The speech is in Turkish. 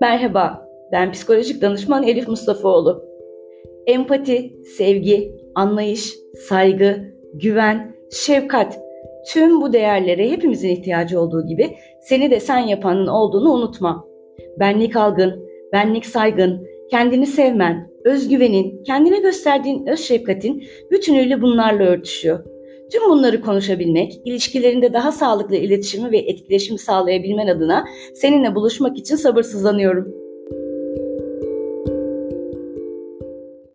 Merhaba, ben psikolojik danışman Elif Mustafaoğlu. Empati, sevgi, anlayış, saygı, güven, şefkat, tüm bu değerlere hepimizin ihtiyacı olduğu gibi seni de sen yapanın olduğunu unutma. Benlik algın, benlik saygın, kendini sevmen, özgüvenin, kendine gösterdiğin öz şefkatin bütünüyle bunlarla örtüşüyor. Tüm bunları konuşabilmek, ilişkilerinde daha sağlıklı iletişimi ve etkileşimi sağlayabilmen adına seninle buluşmak için sabırsızlanıyorum.